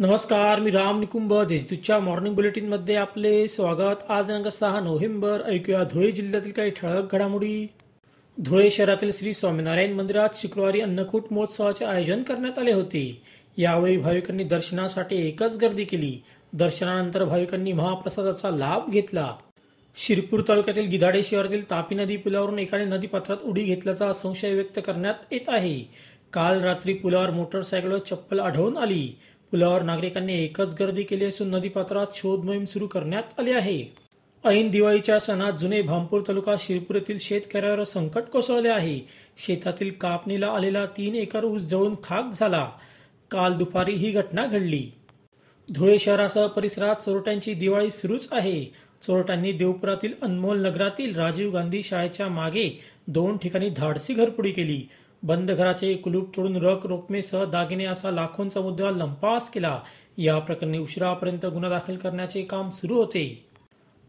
नमस्कार मी राम निकुंभ. देशदूतच्या मॉर्निंग बुलेटिनमध्ये आपले स्वागत. आज दिनांक सहा नोव्हेंबर. ऐकूया धुळे जिल्ह्यातील काही ठळक घडामोडी. धुळे शहरातील श्री स्वामीनारायण मंदिरात शुक्रवारी अन्नकूट महोत्सवाचे आयोजन करण्यात आले होते. यावेळी भाविकांनी दर्शनासाठी एकच गर्दी केली. दर्शनानंतर भाविकांनी महाप्रसादाचा लाभ घेतला. शिरपूर तालुक्यातील गिधाडे शहरातील तापी नदी पुलावरून एकाने नदीपात्रात उडी घेतल्याचा संशय व्यक्त करण्यात येत आहे. काल रात्री पुलावर मोटरसायकलवर चप्पल आढळून आली. पुलावर नागरिकांनी एकच गर्दी केली असून नदीपात्रात शोध मोहीम सुरू करण्यात आली आहे. ऐन दिवाळीच्या सणात जुने भामपूर तालुका शिरपूर येथील शेतकऱ्यावर संकट कोसळले आहे. शेतातील कापणीला आलेला तीन एकर ऊस जळून खाक झाला. काल दुपारी ही घटना घडली. धुळे शहरासह परिसरात चोरट्यांची दिवाळी सुरूच आहे. चोरट्यांनी देवपुरातील अनमोल नगरातील राजीव गांधी शाळेच्या मागे दोन ठिकाणी धाडसी घरपुडी केली. बंद घराचे कुलूप तोडून रक रोकमेसह दागिने असा लाखोंचा मुद्दा लंपास केला. या प्रकरणी उशिरापर्यंत गुन्हा दाखल करण्याचे काम सुरू होते.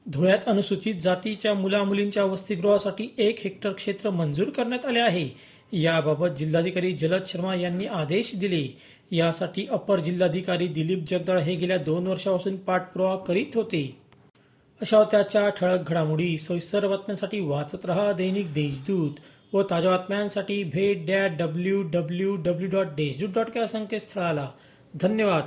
धुळ्यात अनुसूचित जातीच्या मुला मुलींच्या वसतिगृहासाठी एक हेक्टर क्षेत्र मंजूर करण्यात आले आहे. याबाबत जिल्हाधिकारी जलद शर्मा यांनी आदेश दिले. यासाठी अपर जिल्हाधिकारी दिलीप जगदाळ हे गेल्या दोन वर्षापासून पाठपुरावा करीत होते. अशा त्याच्या ठळक घडामोडी. सविस्तर बातम्यांसाठी वाचत रहा दैनिक देशदूत. व ताज्या बातम्यांसाठी भेट द्या W W W dot Deshdoot dot या संकेतस्थळाला. धन्यवाद.